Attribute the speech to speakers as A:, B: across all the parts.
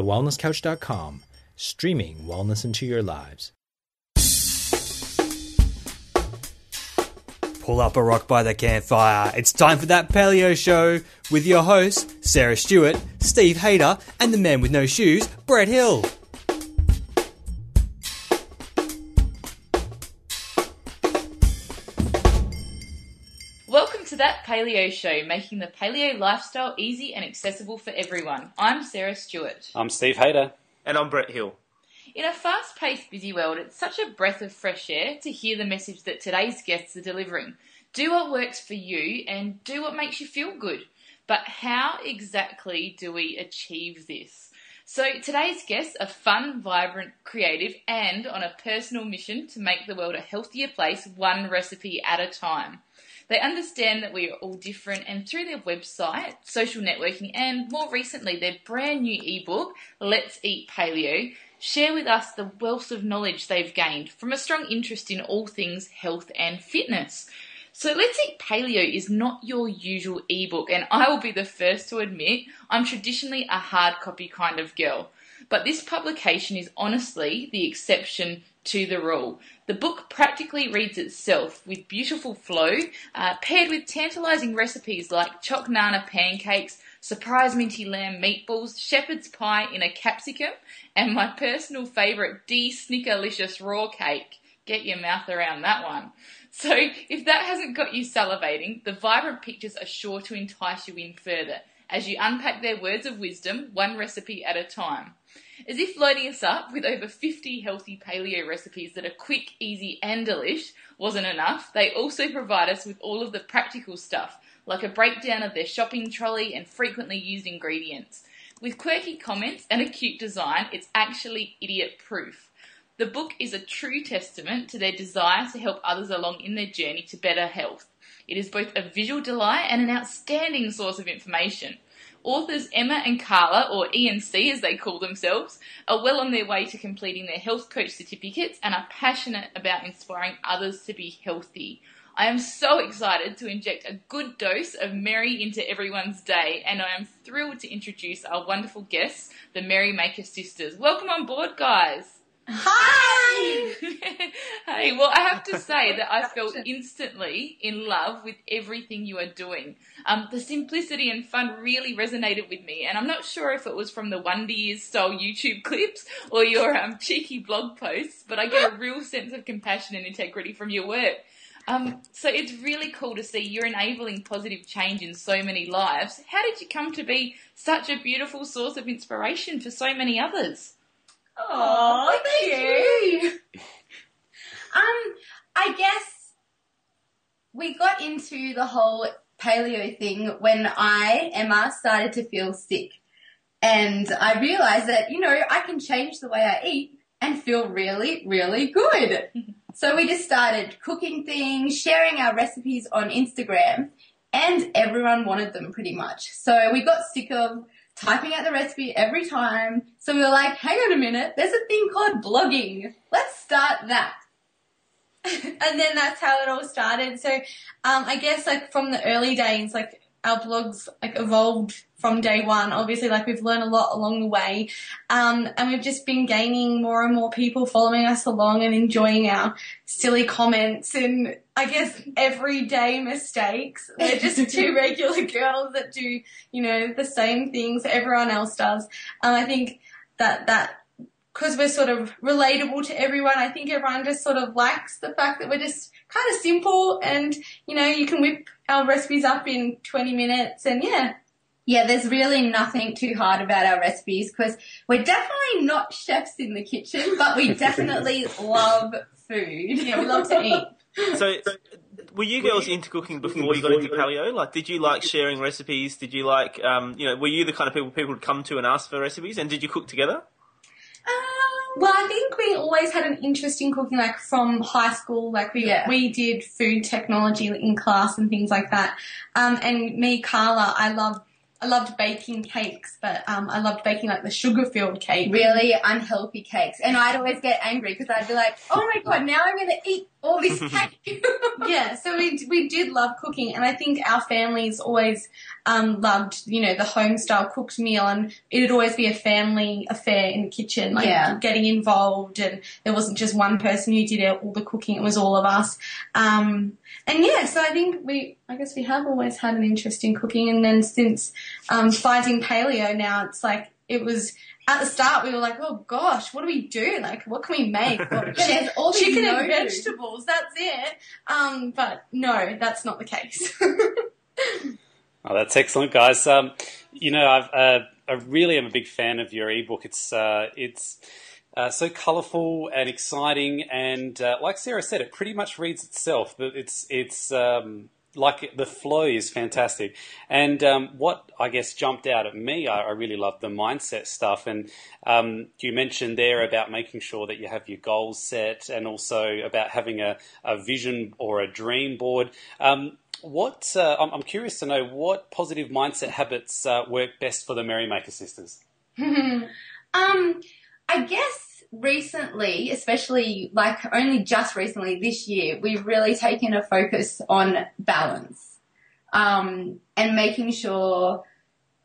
A: thewellnesscouch.com, streaming wellness into your lives.
B: Pull up a rock by the campfire. It's time for that paleo show with your hosts, Sarah Stewart, Steve Hayter, and the man with no shoes, Brett Hill.
C: Paleo show, making the paleo lifestyle easy and accessible for everyone. I'm Sarah Stewart.
D: I'm Steve Hayter.
E: And I'm Brett Hill.
C: In a fast paced, busy world, it's such a breath of fresh air to hear the message that today's guests are delivering. Do what works for you and do what makes you feel good. But how exactly do we achieve this? So today's guests are fun, vibrant, creative, and on a personal mission to make the world a healthier place, one recipe at a time. They understand that we are all different, and through their website, social networking, and more recently, their brand new ebook, Let's Eat Paleo, share with us the wealth of knowledge they've gained from a strong interest in all things health and fitness. So, Let's Eat Paleo is not your usual ebook, and I will be the first to admit I'm traditionally a hard copy kind of girl. But this publication is honestly the exception to the rule. The book practically reads itself with beautiful flow, uh, paired with tantalizing recipes like choc nana pancakes, surprise minty lamb meatballs, shepherd's pie in a capsicum, and my personal favourite D Snickerlicious raw cake. Get your mouth around that one. So, if that hasn't got you salivating, the vibrant pictures are sure to entice you in further as you unpack their words of wisdom, one recipe at a time. As if loading us up with over 50 healthy paleo recipes that are quick, easy, and delish wasn't enough, they also provide us with all of the practical stuff, like a breakdown of their shopping trolley and frequently used ingredients. With quirky comments and a cute design, it's actually idiot proof. The book is a true testament to their desire to help others along in their journey to better health. It is both a visual delight and an outstanding source of information. Authors Emma and Carla, or ENC as they call themselves, are well on their way to completing their health coach certificates and are passionate about inspiring others to be healthy. I am so excited to inject a good dose of Merry into everyone's day, and I am thrilled to introduce our wonderful guests, the Merry Maker sisters. Welcome on board, guys.
F: Hi!
C: hey, well, I have to say that I felt instantly in love with everything you are doing. Um, the simplicity and fun really resonated with me, and I'm not sure if it was from the Wonder Years style YouTube clips or your um, cheeky blog posts, but I get a real sense of compassion and integrity from your work. Um, so it's really cool to see you're enabling positive change in so many lives. How did you come to be such a beautiful source of inspiration for so many others?
F: Oh, thank, you. um, I guess we got into the whole paleo thing when I, Emma, started to feel sick. And I realized that, you know, I can change the way I eat and feel really, really good. so we just started cooking things, sharing our recipes on Instagram, and everyone wanted them pretty much. So we got sick of typing out the recipe every time. So we were like, hang on a minute, there's a thing called blogging. Let's start that.
G: and then that's how it all started. So, um, I guess like from the early days, like our blogs like evolved from day one. Obviously, like we've learned a lot along the way, um, and we've just been gaining more and more people following us along and enjoying our silly comments and I guess everyday mistakes. We're just two regular girls that do you know the same things everyone else does. And I think that that because we're sort of relatable to everyone, I think everyone just sort of likes the fact that we're just kind of simple and, you know, you can whip our recipes up in 20 minutes and yeah.
F: Yeah, there's really nothing too hard about our recipes because we're definitely not chefs in the kitchen, but we definitely love food.
G: Yeah, we love to eat.
E: So, were you girls into cooking before you got into paleo? Like, did you like sharing recipes? Did you like, um, you know, were you the kind of people people would come to and ask for recipes? And did you cook together?
G: Um, well, I think we always had an interest in cooking, like from high school. Like we
F: Yeah.
G: we did food technology in class and things like that. Um, and me, Carla, I loved I loved baking cakes, but um, I loved baking like the sugar filled cake.
F: Really unhealthy cakes. And I'd always get angry because I'd be like, oh my god, now I'm going to eat all this cake.
G: yeah, so we we did love cooking, and I think our families always um, loved, you know, the home style cooked meal, and it'd always be a family affair in the kitchen, like
F: Yeah.
G: getting involved, and there wasn't just one person who did all the cooking; it was all of us. Um, and yeah, so I think we, I guess we have always had an interest in cooking, and then since um, finding paleo, now it's like it was. At the start, we were like, "Oh gosh, what do we do? Like, what can we make? What-
F: There's all these
G: chicken and
F: no-dos.
G: vegetables. That's it. Um, but no, that's not the case.
D: Oh, that's excellent, guys. Um, you know, I've, uh, I really am a big fan of your ebook. It's uh, it's uh, so colourful and exciting, and uh, like Sarah said, it pretty much reads itself. But it's it's um, like the flow is fantastic. And um, what I guess jumped out at me, I, I really love the mindset stuff. And um, you mentioned there about making sure that you have your goals set, and also about having a, a vision or a dream board. Um, what uh, I'm, I'm curious to know what positive mindset habits uh, work best for the Merrymaker sisters.
F: Um, I guess recently, especially like only just recently this year, we've really taken a focus on balance. Um, and making sure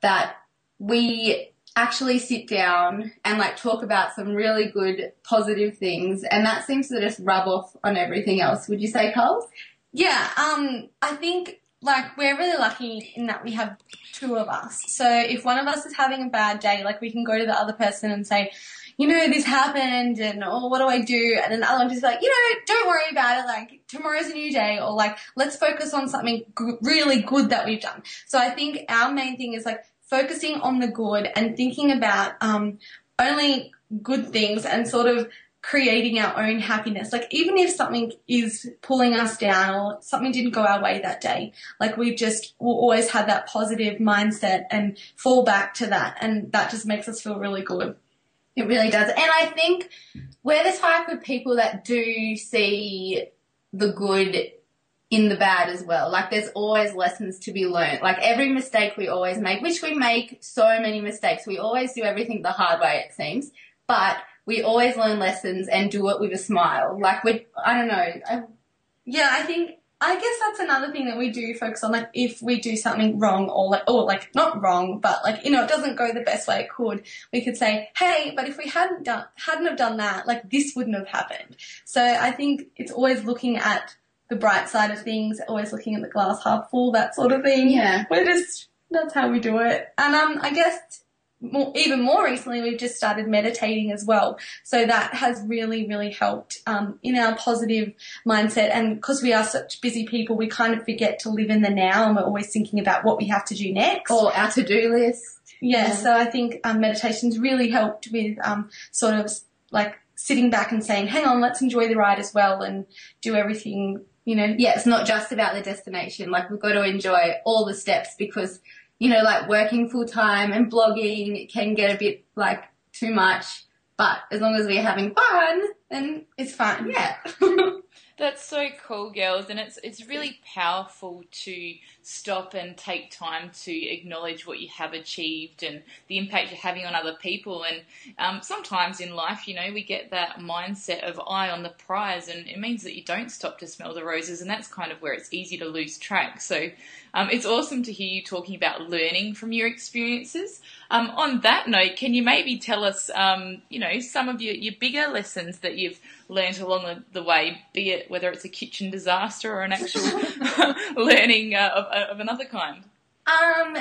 F: that we actually sit down and like talk about some really good positive things and that seems to just rub off on everything else. Would you say, Carl?
G: yeah, um, I think like we're really lucky in that we have two of us. So if one of us is having a bad day, like we can go to the other person and say, you know, this happened and oh, what do I do? And then the other one just like, you know, don't worry about it. Like tomorrow's a new day or like let's focus on something g- really good that we've done. So I think our main thing is like focusing on the good and thinking about um, only good things and sort of creating our own happiness. Like even if something is pulling us down or something didn't go our way that day, like we've just will always have that positive mindset and fall back to that and that just makes us feel really good.
F: It really does. And I think we're the type of people that do see the good in the bad as well. Like there's always lessons to be learned. Like every mistake we always make, which we make so many mistakes. We always do everything the hard way, it seems. But we always learn lessons and do it with a smile. Like we, I don't know. I,
G: Yeah, I think I guess that's another thing that we do focus on. Like if we do something wrong or like or like not wrong, but like you know it doesn't go the best way it could, we could say, hey, but if we hadn't done hadn't have done that, like this wouldn't have happened. So I think it's always looking at the bright side of things, always looking at the glass half full, that sort of thing.
F: Yeah.
G: we're just that's how we do it. And um, I guess. More, even more recently, we've just started meditating as well. So that has really, really helped um, in our positive mindset. And because we are such busy people, we kind of forget to live in the now and we're always thinking about what we have to do next.
F: or our to-do list.
G: yeah,
F: yeah.
G: so I think um, meditation's really helped with um, sort of like sitting back and saying, hang on, let's enjoy the ride as well and do everything, you know.
F: yeah, it's not just about the destination. Like we've got to enjoy all the steps because, you know, like working full time and blogging can get a bit like too much. But as long as we're having fun, then
G: It's fun.
F: yeah.
C: That's so cool, girls, and it's it's really powerful to stop and take time to acknowledge what you have achieved and the impact you're having on other people. And um, sometimes in life, you know, we get that mindset of eye on the prize, and it means that you don't stop to smell the roses, and that's kind of where it's easy to lose track. So um, it's awesome to hear you talking about learning from your experiences. Um, on that note, can you maybe tell us, um, you know, some of your, your bigger lessons that you've learned along the, the way, be it whether it's a kitchen disaster or an actual learning uh, of, of another kind?
F: Um,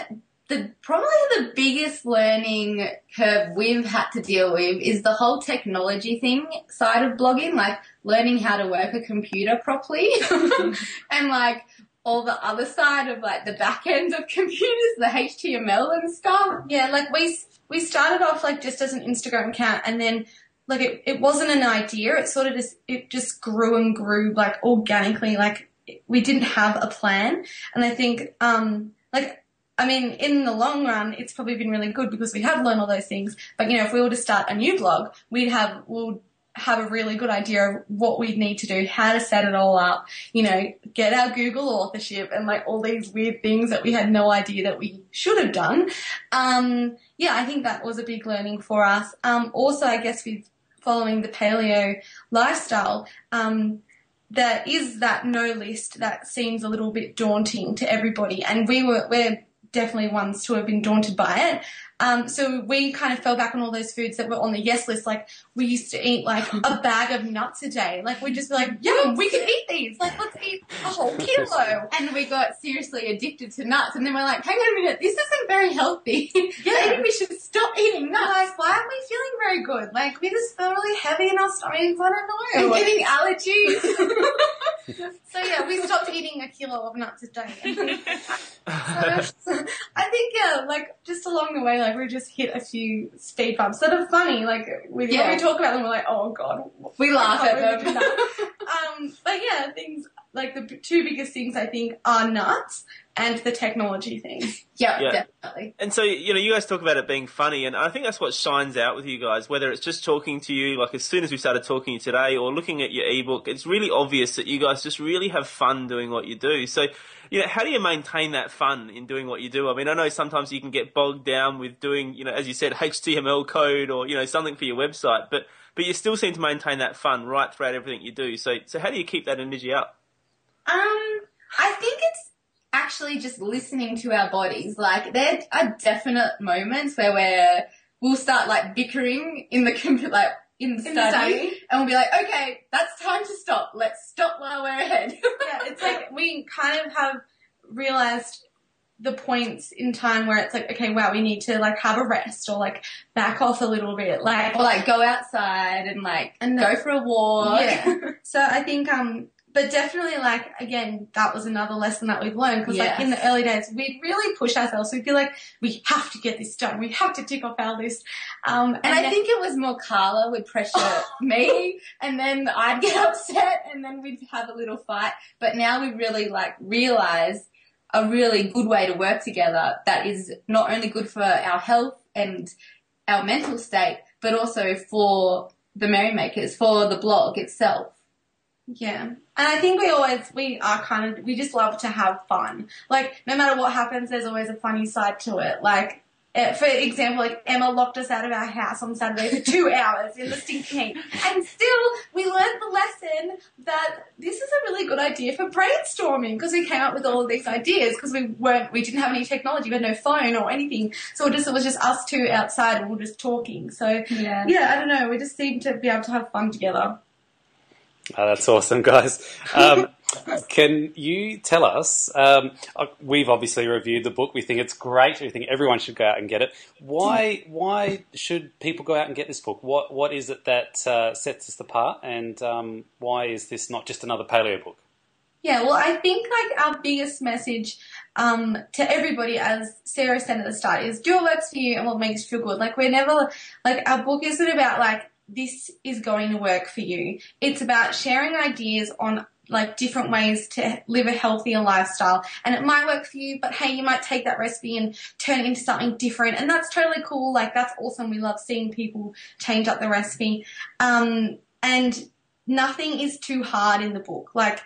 F: the probably the biggest learning curve we've had to deal with is the whole technology thing side of blogging, like learning how to work a computer properly, and like all the other side of like the back end of computers, the HTML and stuff.
G: Yeah, like we we started off like just as an Instagram account, and then like it, it wasn't an idea. It sort of just it just grew and grew like organically. Like we didn't have a plan, and I think um like. I mean, in the long run, it's probably been really good because we have learned all those things. But you know, if we were to start a new blog, we'd have we'll have a really good idea of what we'd need to do, how to set it all up, you know, get our Google authorship and like all these weird things that we had no idea that we should have done. Um, yeah, I think that was a big learning for us. Um, also, I guess with following the paleo lifestyle, um, there is that no list that seems a little bit daunting to everybody, and we were we're definitely ones to have been daunted by it. Um, so we kind of fell back on all those foods that were on the yes list. Like we used to eat like a bag of nuts a day. Like we'd just be like, yeah, we can eat these. Like let's eat a whole kilo.
F: And we got seriously addicted to nuts, and then we're like, hang on a minute, this isn't very healthy.
G: Yeah.
F: Maybe we should stop eating nuts.
G: Like, why aren't we feeling very good? Like we just feel really heavy in our stomachs. I don't know.
F: And
G: know.
F: getting allergies.
G: So yeah, we stopped eating a kilo of nuts a day. So, I think yeah, like just along the way, like we just hit a few speed bumps that are funny. Like we,
F: Yeah.
G: when we talk about them, we're like, oh god,
F: we laugh at them.
G: um, but yeah, things like the two biggest things I think are nuts and the technology thing.
F: yeah,
E: Yeah.
F: definitely.
E: And so, you know, you guys talk about it being funny, and I think that's what shines out with you guys, whether it's just talking to you, like as soon as we started talking to you today, or looking at your ebook, it's really obvious that you guys just really have fun doing what you do. So, you know, how do you maintain that fun in doing what you do? I mean, I know sometimes you can get bogged down with doing, you know, as you said, HTML code or, you know, something for your website, but, but you still seem to maintain that fun right throughout everything you do. So, so how do you keep that energy up?
F: Um, I think it's actually just listening to our bodies. Like there are definite moments where we're we'll start like bickering in the computer, like in the
G: In the
F: study,
G: study.
F: and we'll be like, okay, that's time to stop. Let's stop while we're ahead.
G: yeah, it's like we kind of have realized the points in time where it's like, okay, wow, we need to like have a rest or like back off a little bit, like
F: or like go outside and like
G: And
F: go for a walk.
G: Yeah. so I think, um, but definitely, like again, that was another lesson that we've learned because, like in the early days, we'd really push ourselves. We feel like we have to get this done. We have to tick off our list. Um,
F: And I
G: then-
F: think it was more Carla would pressure me, and then I'd get upset, and then we'd have a little fight. But now we really like realize a really good way to work together that is not only good for our health and our mental state, but also for the merrymakers, for the blog itself.
G: Yeah. And I think we always, we are kind of, we just love to have fun. Like, no matter what happens, there's always a funny side to it. Like, eh, for example, like Emma locked us out of our house on Saturday for two hours in the stinking heat. And still, we learned the lesson that this is a really good idea for brainstorming because we came up with all of these ideas because we weren't, we didn't have any technology, we had no phone or anything. So it just, it was just us two outside and we we're just talking. So,
F: Yeah.
G: yeah, I don't know, we just seem to be able to have fun together.
D: Oh, that's awesome, guys. Um, can you tell us? Um, uh, we've obviously reviewed the book. We think it's great. We think everyone should go out and get it. Why? Why should people go out and get this book? What What is it that uh, sets us apart? And um, why is this not just another paleo book?
G: Yeah, well, I think like our biggest message um, to everybody, as Sarah said at the start, is do what works for you and what makes you feel good. Like we're never like our book isn't about like this is going to work for you. It's about sharing ideas on like different ways to live a healthier lifestyle. And it might work for you, but hey, you might take that recipe and turn it into something different. And that's totally cool. Like that's awesome. We love seeing people change up the recipe. Um, and nothing is too hard in the book. Like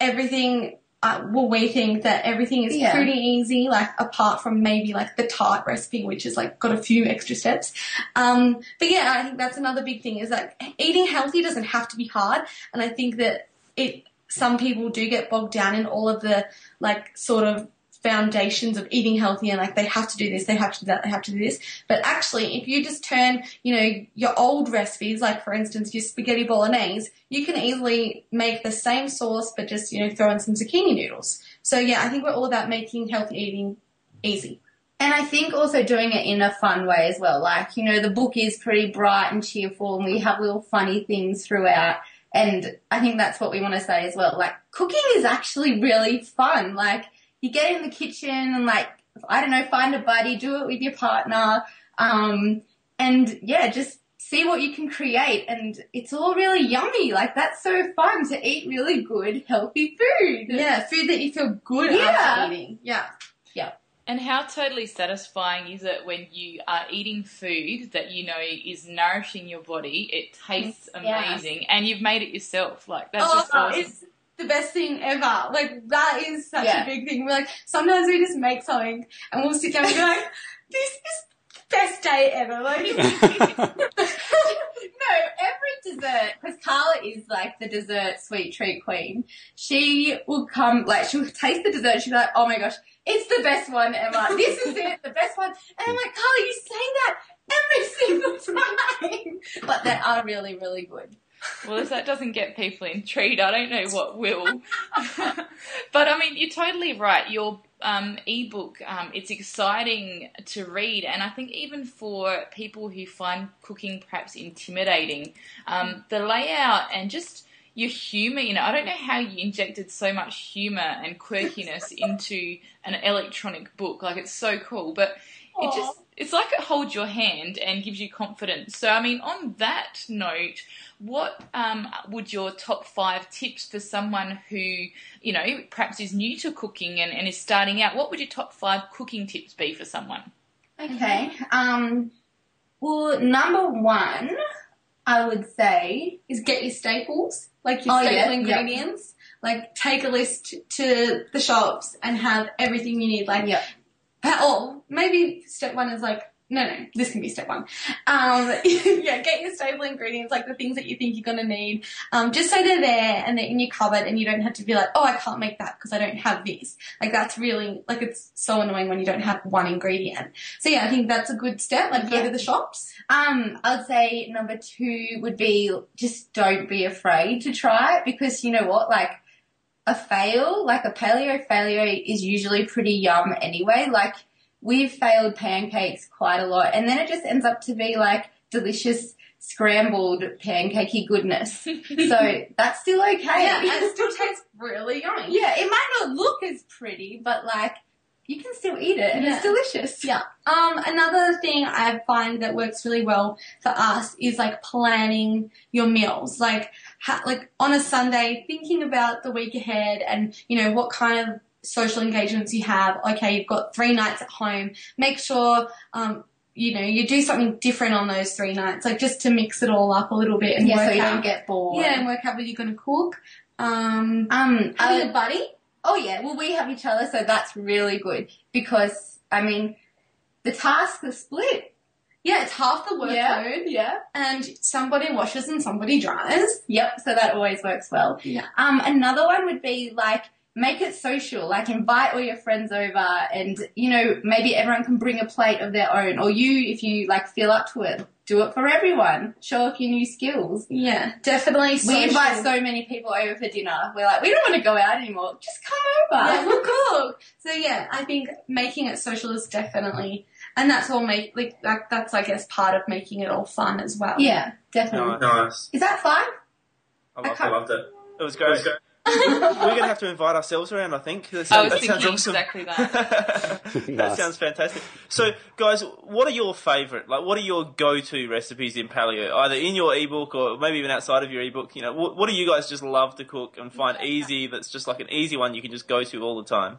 G: everything uh, well we think that everything is
F: Yeah.
G: pretty easy like apart from maybe like the tart recipe which is like got a few extra steps um but yeah i think that's another big thing is that eating healthy doesn't have to be hard and i think that it some people do get bogged down in all of the like sort of foundations of eating healthy and like they have to do this, they have to do that, they have to do this. But actually, if you just turn, you know, your old recipes, like for instance, your spaghetti bolognese, you can easily make the same sauce, but just, you know, throw in some zucchini noodles. So yeah, I think we're all about making healthy eating easy.
F: And I think also doing it in a fun way as well. Like, you know, the book is pretty bright and cheerful and we have little funny things throughout. And I think that's what we want to say as well. Like, cooking is actually really fun. Like, you get in the kitchen and like, I don't know, find a buddy, do it with your partner. Um, and yeah, just see what you can create. And it's all really yummy. Like, that's so fun to eat really good, healthy food.
G: Yeah, food that you feel good
F: Yeah.
G: after eating. Yeah. Yeah.
C: And how totally satisfying is it when you are eating food that you know is nourishing your body? It tastes
F: Yes.
C: amazing, and you've made it yourself. Like that's
G: oh,
C: just awesome.
G: it's the best thing ever. Like that is such
F: Yeah.
G: a big thing. We're like sometimes we just make something and we'll sit down and be like, this is the best day ever. Like,
F: No, every dessert, because Carla is like the dessert sweet treat queen. She will come, like, she'll taste the dessert. She'll be like, oh my gosh, it's the best one ever. This is it, the best one. And I'm like, Carla, you say that every single time. But they are really, really good.
C: Well, if that doesn't get people intrigued, I don't know what will. but I mean, you're totally right. Your um, ebook, um, it's exciting to read, and I think even for people who find cooking perhaps intimidating, um, the layout and just your humour. You know, I don't know how you injected so much humour and quirkiness into an electronic book. Like it's so cool, but it just it's like it holds your hand and gives you confidence. So, I mean, on that note, what um, would your top five tips for someone who, you know, perhaps is new to cooking and, and is starting out? What would your top five cooking tips be for someone?
F: Okay. Um, well, number one, I would say,
G: is get your staples, like your
F: Oh,
G: staple
F: yeah, yeah.
G: ingredients. Like take a list to the shops and have everything you need. Like, pa- or maybe step one is like, no, no, this can be step one. Um, yeah, get your staple ingredients, like the things that you think you're gonna need, um, just so they're there and they're in your cupboard and you don't have to be like, oh, I can't make that because I don't have this. Like that's really, like it's so annoying when you don't have one ingredient. So yeah, I think that's a good step. Like go
F: Yeah.
G: to the shops.
F: Um, I'd say number two would be just don't be afraid to try it because you know what, like a fail, like a paleo failure is usually pretty yum anyway. Like we've failed pancakes quite a lot and then it just ends up to be like delicious scrambled pancakey goodness. so that's still okay.
G: Yeah, and it still tastes really yummy.
F: yeah, it might not look as pretty, but like you can still eat it and
G: Yeah.
F: it's delicious.
G: Yeah. Um, another thing I find that works really well for us is like planning your meals. Like, ha- like on a Sunday, thinking about the week ahead and, you know, what kind of social engagements you have. Okay, you've got three nights at home. Make sure, um, you know, you do something different on those three nights, like just to mix it all up a little bit and
F: Yeah,
G: work
F: so you
G: out.
F: don't get bored.
G: yeah, and work out what you're going to cook. Um,
F: Um,
G: having
F: I-
G: a buddy.
F: Oh yeah, well we have each other, so that's really good because I mean, the tasks are split.
G: Yeah, it's half the workload
F: Yeah, yeah.
G: and somebody washes and somebody dries.
F: Yep. So that always works well.
G: Yeah.
F: Um, another one would be like make it social, like invite all your friends over, and you know maybe everyone can bring a plate of their own, or you if you like feel up to it, do it for everyone. Show off your new skills.
G: Yeah, definitely.
F: We invite so many people over for dinner. We're like, we don't want to go out anymore. Just come over.
G: Yeah, we'll cook. So yeah, I think making it social is definitely, and that's all make like that, that's I guess part of making it all fun as well.
F: Yeah, definitely.
E: Nice.
F: Is that five?
E: I
F: I
E: loved,
F: can't-
E: I loved it. It was great. We're going to have to invite ourselves around, I think. That,
C: I was
E: that
C: thinking
E: sounds awesome.
C: exactly that.
E: that
D: Nice.
E: sounds fantastic. So, guys, what are your favourite, like, what are your go-to recipes in paleo? Either in your ebook or maybe even outside of your ebook. You know, what, what do you guys just love to cook and find easy? That's just like an easy one you can just go to all the time.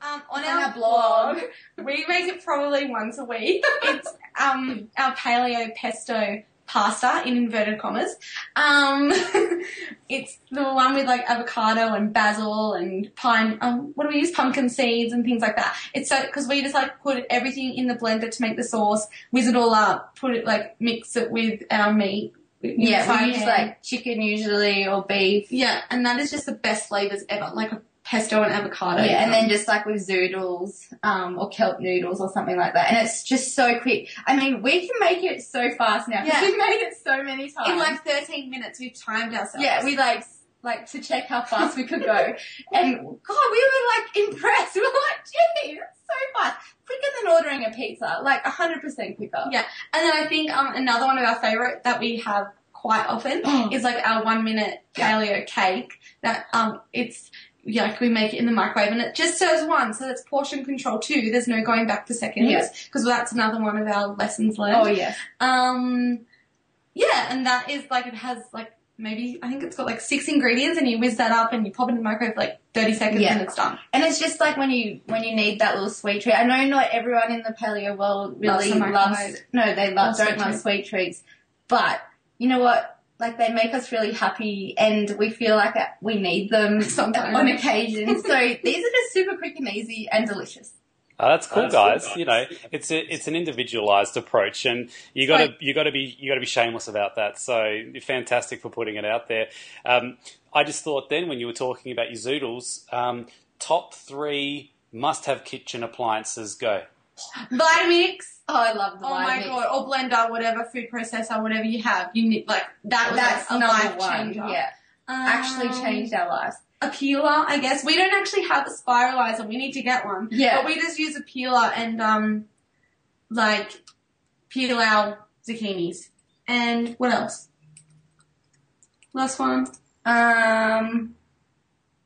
G: Um, on,
F: On
G: our,
F: our
G: blog,
F: blog.
G: we make it probably once a week. It's um our paleo pesto pasta in inverted commas. Um, it's the one with like avocado and basil and pine. Um, what do we use? Pumpkin seeds and things like that. It's so because we just like put everything in the blender to make the sauce, whiz it all up, put it like mix it with our meat.
F: Yeah, we use like chicken usually or beef.
G: yeah, and that is just the best flavors ever, like a pesto and avocado.
F: Yeah, and then just like with zoodles, um, or kelp noodles or something like that. And it's just so quick. I mean, we can make it so fast now. 'cause
G: Yeah.
F: We've made it so many times.
G: in like 13 minutes, we've timed ourselves.
F: yeah, we like, like to check how fast we could go. And God, we were like impressed. We were like, gee, that's so fast. Quicker than ordering a pizza. Like 100% quicker.
G: Yeah. And then I think um, another one of our favorite that we have quite often
F: Oh.
G: is like our one minute paleo cake that um it's yeah, like we make it in the microwave and it just serves one, so that's portion control too. There's no going back to seconds
F: Yeah.
G: because that's another one of our lessons learned.
F: Oh, yes.
G: Um, yeah, and that is like it has like maybe I think it's got like six ingredients, and you whiz that up and you pop it in the microwave for like thirty seconds,
F: Yeah.
G: and it's done.
F: And it's just like when you when you need that little sweet treat. I know not everyone in the paleo world
G: Loves
F: really
G: the
F: loves. No, they love don't
G: sweet
F: love
G: treats.
F: sweet treats. But you know what? Like they make us really happy, and we feel like we need them
G: Sometimes.
F: on occasion. so these are just super quick and easy and delicious.
D: Uh, that's cool,
E: That's cool,
D: guys.
E: guys.
D: You know, it's a, it's an individualized approach, and you got to you got to be you got to be shameless about that. So fantastic for putting it out there. Um, I just thought then when you were talking about your zoodles, um, top three must-have kitchen appliances. Go.
G: Vitamix.
F: Oh, I love the
G: Oh my
F: Vitamix.
G: god, or blender, whatever food processor, whatever you have, you need like that was
F: That's
G: like a
F: number
G: life
F: one.
G: changer.
F: Yeah, actually
G: Um,
F: changed our lives.
G: a peeler, I guess. We don't actually have a spiralizer. We need to get one.
F: Yeah.
G: But we just use a peeler and um, like peel our zucchinis. And what else? Last one.
F: Um,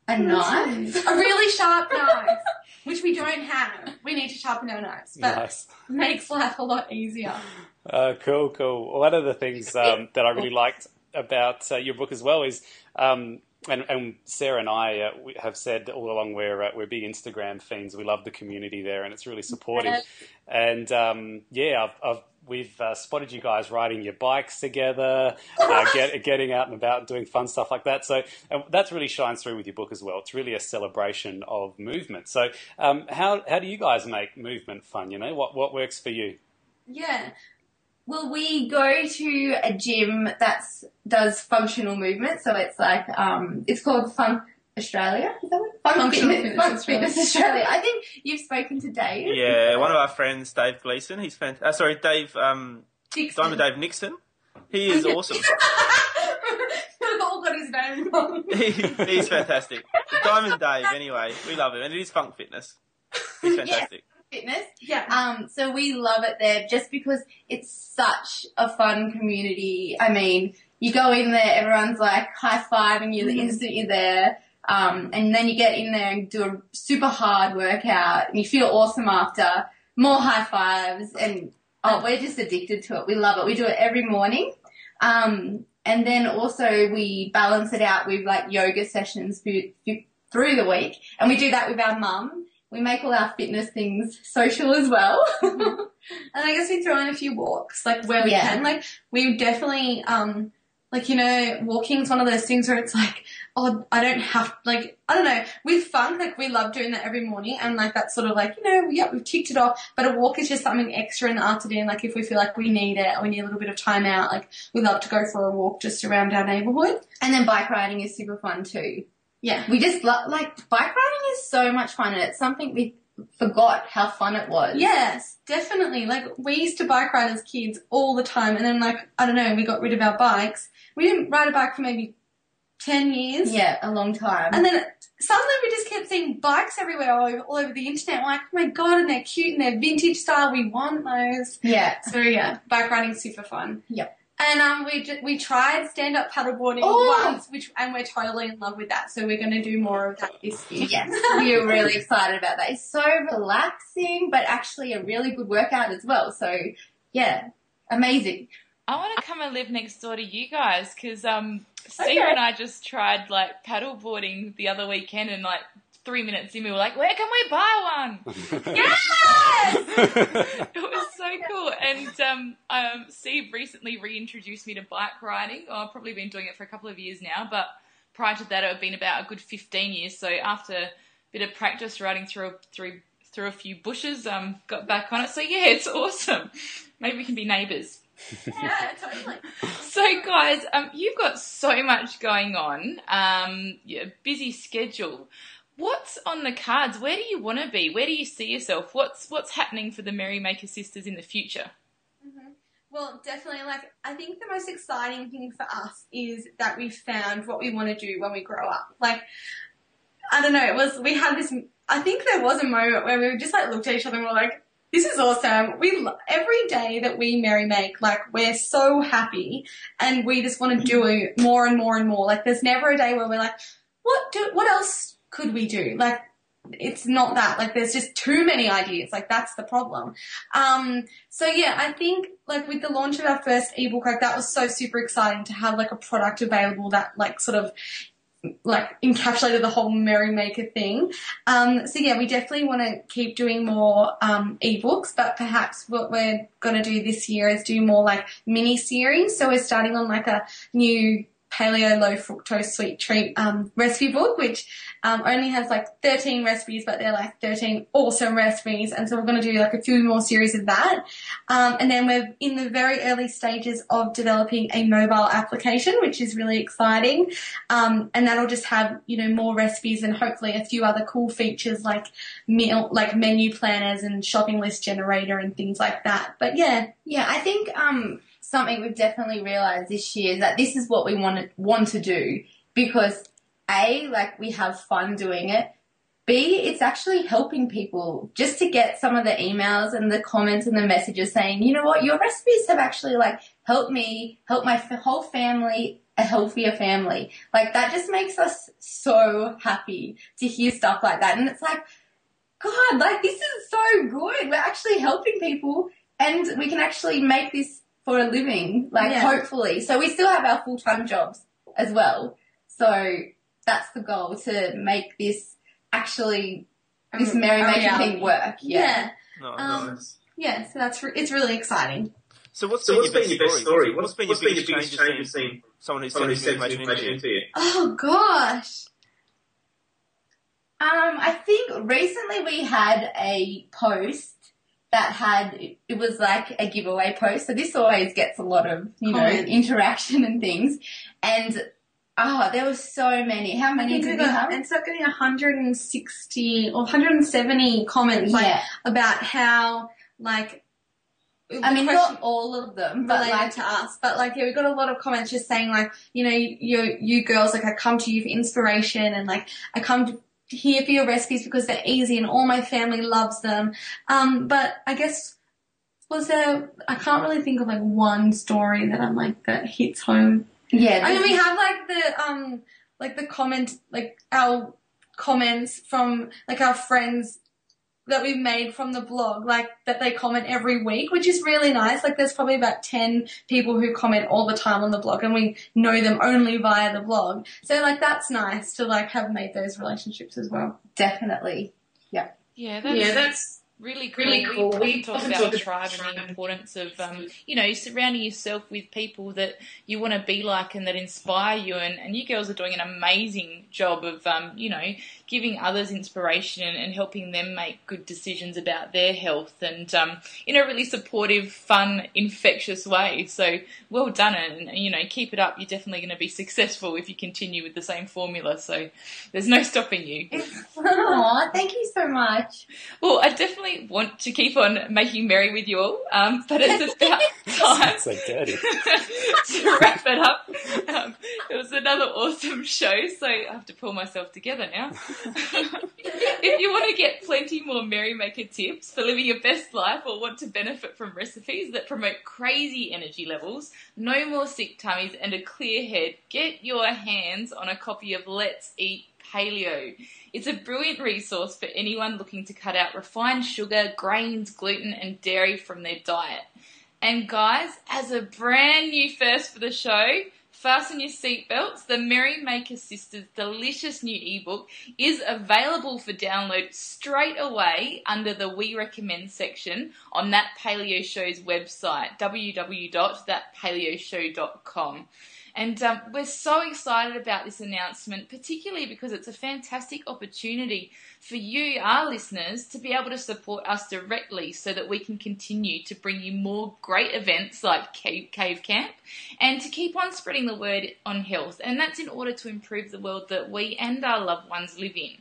F: a knife.
G: A really sharp knife, which we don't have. We need to sharpen our knives, but
D: Nice.
G: makes life a lot easier.
D: Uh, cool, cool. One of the things um, that I really liked about uh, your book as well is, um, and, and Sarah and I uh, we have said all along we're uh, we're big Instagram fiends. We love the community there, and it's really supportive. And um, yeah, I've, I've, we've uh, spotted you guys riding your bikes together, uh, get, getting out and about, and doing fun stuff like that. So that's really shines through with your book as well. It's really a celebration of movement. So um, how how do you guys make movement fun? You know, what what works for you?
G: Yeah.
F: Well, we go to a gym that does functional movement, so it's like um, it's called Fun Australia. Is that what? Fun
G: Functional
F: Fitness,
G: Fitness
F: Fun
G: Australia.
F: Fitness Australia. I think you've spoken to Dave.
E: Yeah, one of our friends, Dave Gleason. He's fantastic. Uh, sorry, Dave. Um,
G: Dixon.
E: Diamond Dave Nixon. He is awesome.
G: I've all got his name wrong.
E: he, he's fantastic. Diamond Dave. Anyway, we love him, and it is Funk Fitness. He's fantastic.
F: Fitness.
G: Yeah.
F: Um, so we love it there just because it's such a fun community. I mean, you go in there, everyone's like high fiving you the
G: Mhm.
F: instant you're there. Um, and then you get in there and do a super hard workout and you feel awesome after. More high fives and oh, we're just addicted to it. We love it. We do it every morning. Um, and then also we balance it out with like yoga sessions through, the week. And we do that with our mum. We make all our fitness things social as well.
G: And I guess we throw in a few walks, like where we
F: Yeah.
G: can. Like we definitely, um, like you know, walking is one of those things where it's like, oh, I don't have, like, I don't know. With fun, like we love doing that every morning, and like that's sort of like, you know, yeah, we've ticked it off. But a walk is just something extra in the afternoon. Like if we feel like we need it, or we need a little bit of time out, like we love to go for a walk just around our neighborhood.
F: and then bike riding is super fun too.
G: Yeah.
F: We just lo- like bike riding is so much fun and it's something we forgot how fun it was.
G: Yes, definitely. Like we used to bike ride as kids all the time, and then like I don't know, we got rid of our bikes. We didn't ride a bike for maybe ten years.
F: Yeah, a long time.
G: And then suddenly we just kept seeing bikes everywhere all over, all over the internet. We're like, oh my god, and they're cute and they're vintage style. We want those.
F: yeah.
G: So yeah, bike riding's super fun.
F: Yep.
G: And um, we ju- we tried stand up paddleboarding
F: Oh!
G: once, which and we're totally in love with that. So we're going to do more of that this year.
F: Yes, we are really excited about that. It's so relaxing, but actually a really good workout as well. So, yeah, amazing.
C: I want to come and live next door to you guys because um, Steve
F: Okay.
C: and I just tried like paddleboarding the other weekend and like three minutes in we were like, where can we buy one? yes, it was so cool. And um, um, Steve recently reintroduced me to bike riding. Oh, I've probably been doing it for a couple of years now, but prior to that, it had been about a good 15 years. So after a bit of practice riding through through through a few bushes, um, got back on it. So yeah, it's awesome. Maybe we can be neighbours.
G: Yeah, totally.
C: So, guys, um, you've got so much going on, um, yeah, busy schedule. What's on the cards? Where do you want to be? Where do you see yourself? What's what's happening for the Merrymaker sisters in the future?
G: Well, definitely. Like, I think the most exciting thing for us is that we found what we want to do when we grow up. Like, I don't know. It was we had this. I think there was a moment where we just like looked at each other and were like, "This is awesome." We every day that we merry make, like, we're so happy, and we just want to do more and more and more. Like, there's never a day where we're like, "What do? What else could we do?" Like. It's not that. Like, there's just too many ideas. Like, that's the problem. Um, so yeah, I think like with the launch of our first ebook, like that was so super exciting to have like a product available that like sort of like encapsulated the whole Merrymaker thing. Um, so yeah, we definitely want to keep doing more um, ebooks, but perhaps what we're going to do this year is do more like mini series. So we're starting on like a new paleo low fructose sweet treat um, recipe book, which um, only has like 13 recipes, but they're like 13 awesome recipes. And so we're going to do like a few more series of that. Um, and then we're in the very early stages of developing a mobile application, which is really exciting. Um, and that'll just have, you know, more recipes and hopefully a few other cool features like meal, like menu planners and shopping list generator and things like that. But yeah,
F: Yeah, I think um, something we've definitely realised this year is that this is what we want to, want to do because A, like we have fun doing it. B, it's actually helping people just to get some of the emails and the comments and the messages saying, you know what, your recipes have actually like helped me, help my f- whole family, a healthier family. Like that just makes us so happy to hear stuff like that. And it's like, God, like this is so good. We're actually helping people and we can actually make this for a living, like
G: Yeah.
F: hopefully. So we still have our full-time jobs as well. So that's the goal to make this actually, this merrymaking
G: a reality.
F: thing work.
G: yeah,
F: Yeah.
E: No,
G: Um,
E: nice.
G: yeah. So that's re- it's really exciting.
E: So what's,
H: So
E: been,
H: what's
E: your
H: been your best story?
E: What's been your biggest change
H: change
E: you've
H: you've
E: seen?
H: seen?
E: Someone who
H: Someone who
E: sends
H: sends
E: you
H: you
E: information
H: information
E: into
H: into you.
G: Oh gosh.
F: Um, I think recently we had a post that had, it was like a giveaway post. So this always gets a lot of, you know, interaction and things. And, oh, there were so many. How many did
G: we
F: we have?
G: it's like getting 160 or 170 comments like
F: yeah.
G: about how like
F: I mean, not all of them, but
G: related
F: like,
G: to us. But like, yeah, we got a lot of comments just saying like, you know, you you girls like I come to you for inspiration and like I come to here for your recipes because they're easy and all my family loves them. Um, but I guess was there? I can't really think of like one story that I'm like that hits home.
F: yeah.
G: I mean, we have like the um like the comment like our comments from like our friends that we've made from the blog, like that they comment every week, which is really nice. Like there's probably about 10 people who comment all the time on the blog and we know them only via the blog. So like that's nice to like have made those relationships as well.
F: definitely.
C: Yeah, that's,
I: Yeah, that's
C: really cool.
I: really cool.
C: We
I: We
C: often talk about
I: talk
C: tribe
I: about
C: and the importance of, um, you know, surrounding yourself with people that you want to be like and that inspire you. And, and you girls are doing an amazing job of, um, you know, giving others inspiration and, and helping them make good decisions about their health and um, in a really supportive, fun, infectious way. So well done, and, and you know, keep it up. You're definitely going to be successful if you continue with the same formula. So there's no stopping you.
F: Aw, thank you so much.
C: Well, I definitely want to keep on making merry with you all, um, but it's about time
A: It's like dirty.
C: to wrap it up. Um, it was another awesome show, so I have to pull myself together now. if you want to get plenty more merrymaker tips for living your best life or want to benefit from recipes that promote crazy energy levels, no more sick tummies, and a clear head, get your hands on a copy of Let's Eat Paleo. It's a brilliant resource for anyone looking to cut out refined sugar, grains, gluten, and dairy from their diet. And guys, as a brand new first for the show, fasten your seatbelts. The Merrymaker Sisters' delicious new ebook is available for download straight away under the We Recommend section on That Paleo Show's website, www.thatpaleoshow.com. And um, we're so excited about this announcement, particularly because it's a fantastic opportunity for you, our listeners, to be able to support us directly so that we can continue to bring you more great events like Cave, Cave Camp and to keep on spreading the word on health. And that's in order to improve the world that we and our loved ones live in.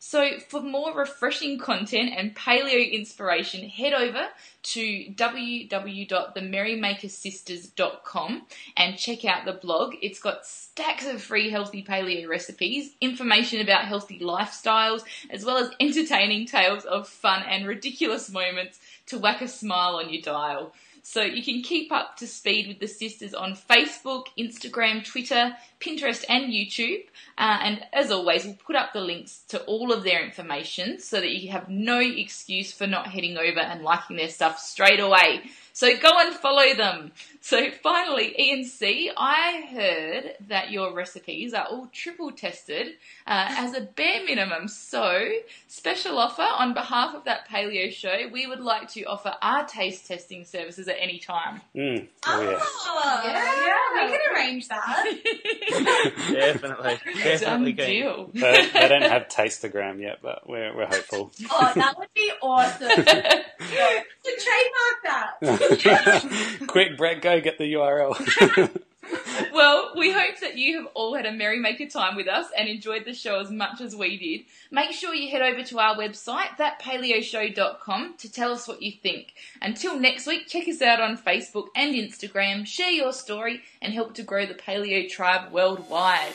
C: So, for more refreshing content and paleo inspiration, head over to www.themerrymakersisters.com and check out the blog. It's got stacks of free healthy paleo recipes, information about healthy lifestyles, as well as entertaining tales of fun and ridiculous moments to whack a smile on your dial. So you can keep up to speed with the sisters on Facebook, Instagram, Twitter, Pinterest, and YouTube. Uh, and as always, we'll put up the links to all of their information so that you have no excuse for not heading over and liking their stuff straight away. So go and follow them. So finally, ENC, I heard that your recipes are all triple tested uh, as a bare minimum. So special offer on behalf of that paleo show, we would like to offer our taste testing services at any time.
D: Mm. Oh, yeah.
G: Oh,
F: Yeah.
G: we can arrange that.
E: Definitely, definitely.
C: Deal.
D: they, they don't have Tasteogram yet, but we're, we're hopeful.
F: Oh, that would be awesome.
G: to trademark that.
D: Quick, Brett, go get the URL.
C: Well, we hope that you have all had a merrymaker time with us and enjoyed the show as much as we did. Make sure you head over to our website, thatpaleoshow.com, to tell us what you think. Until next week, check us out on Facebook and Instagram, share your story, and help to grow the paleo tribe worldwide.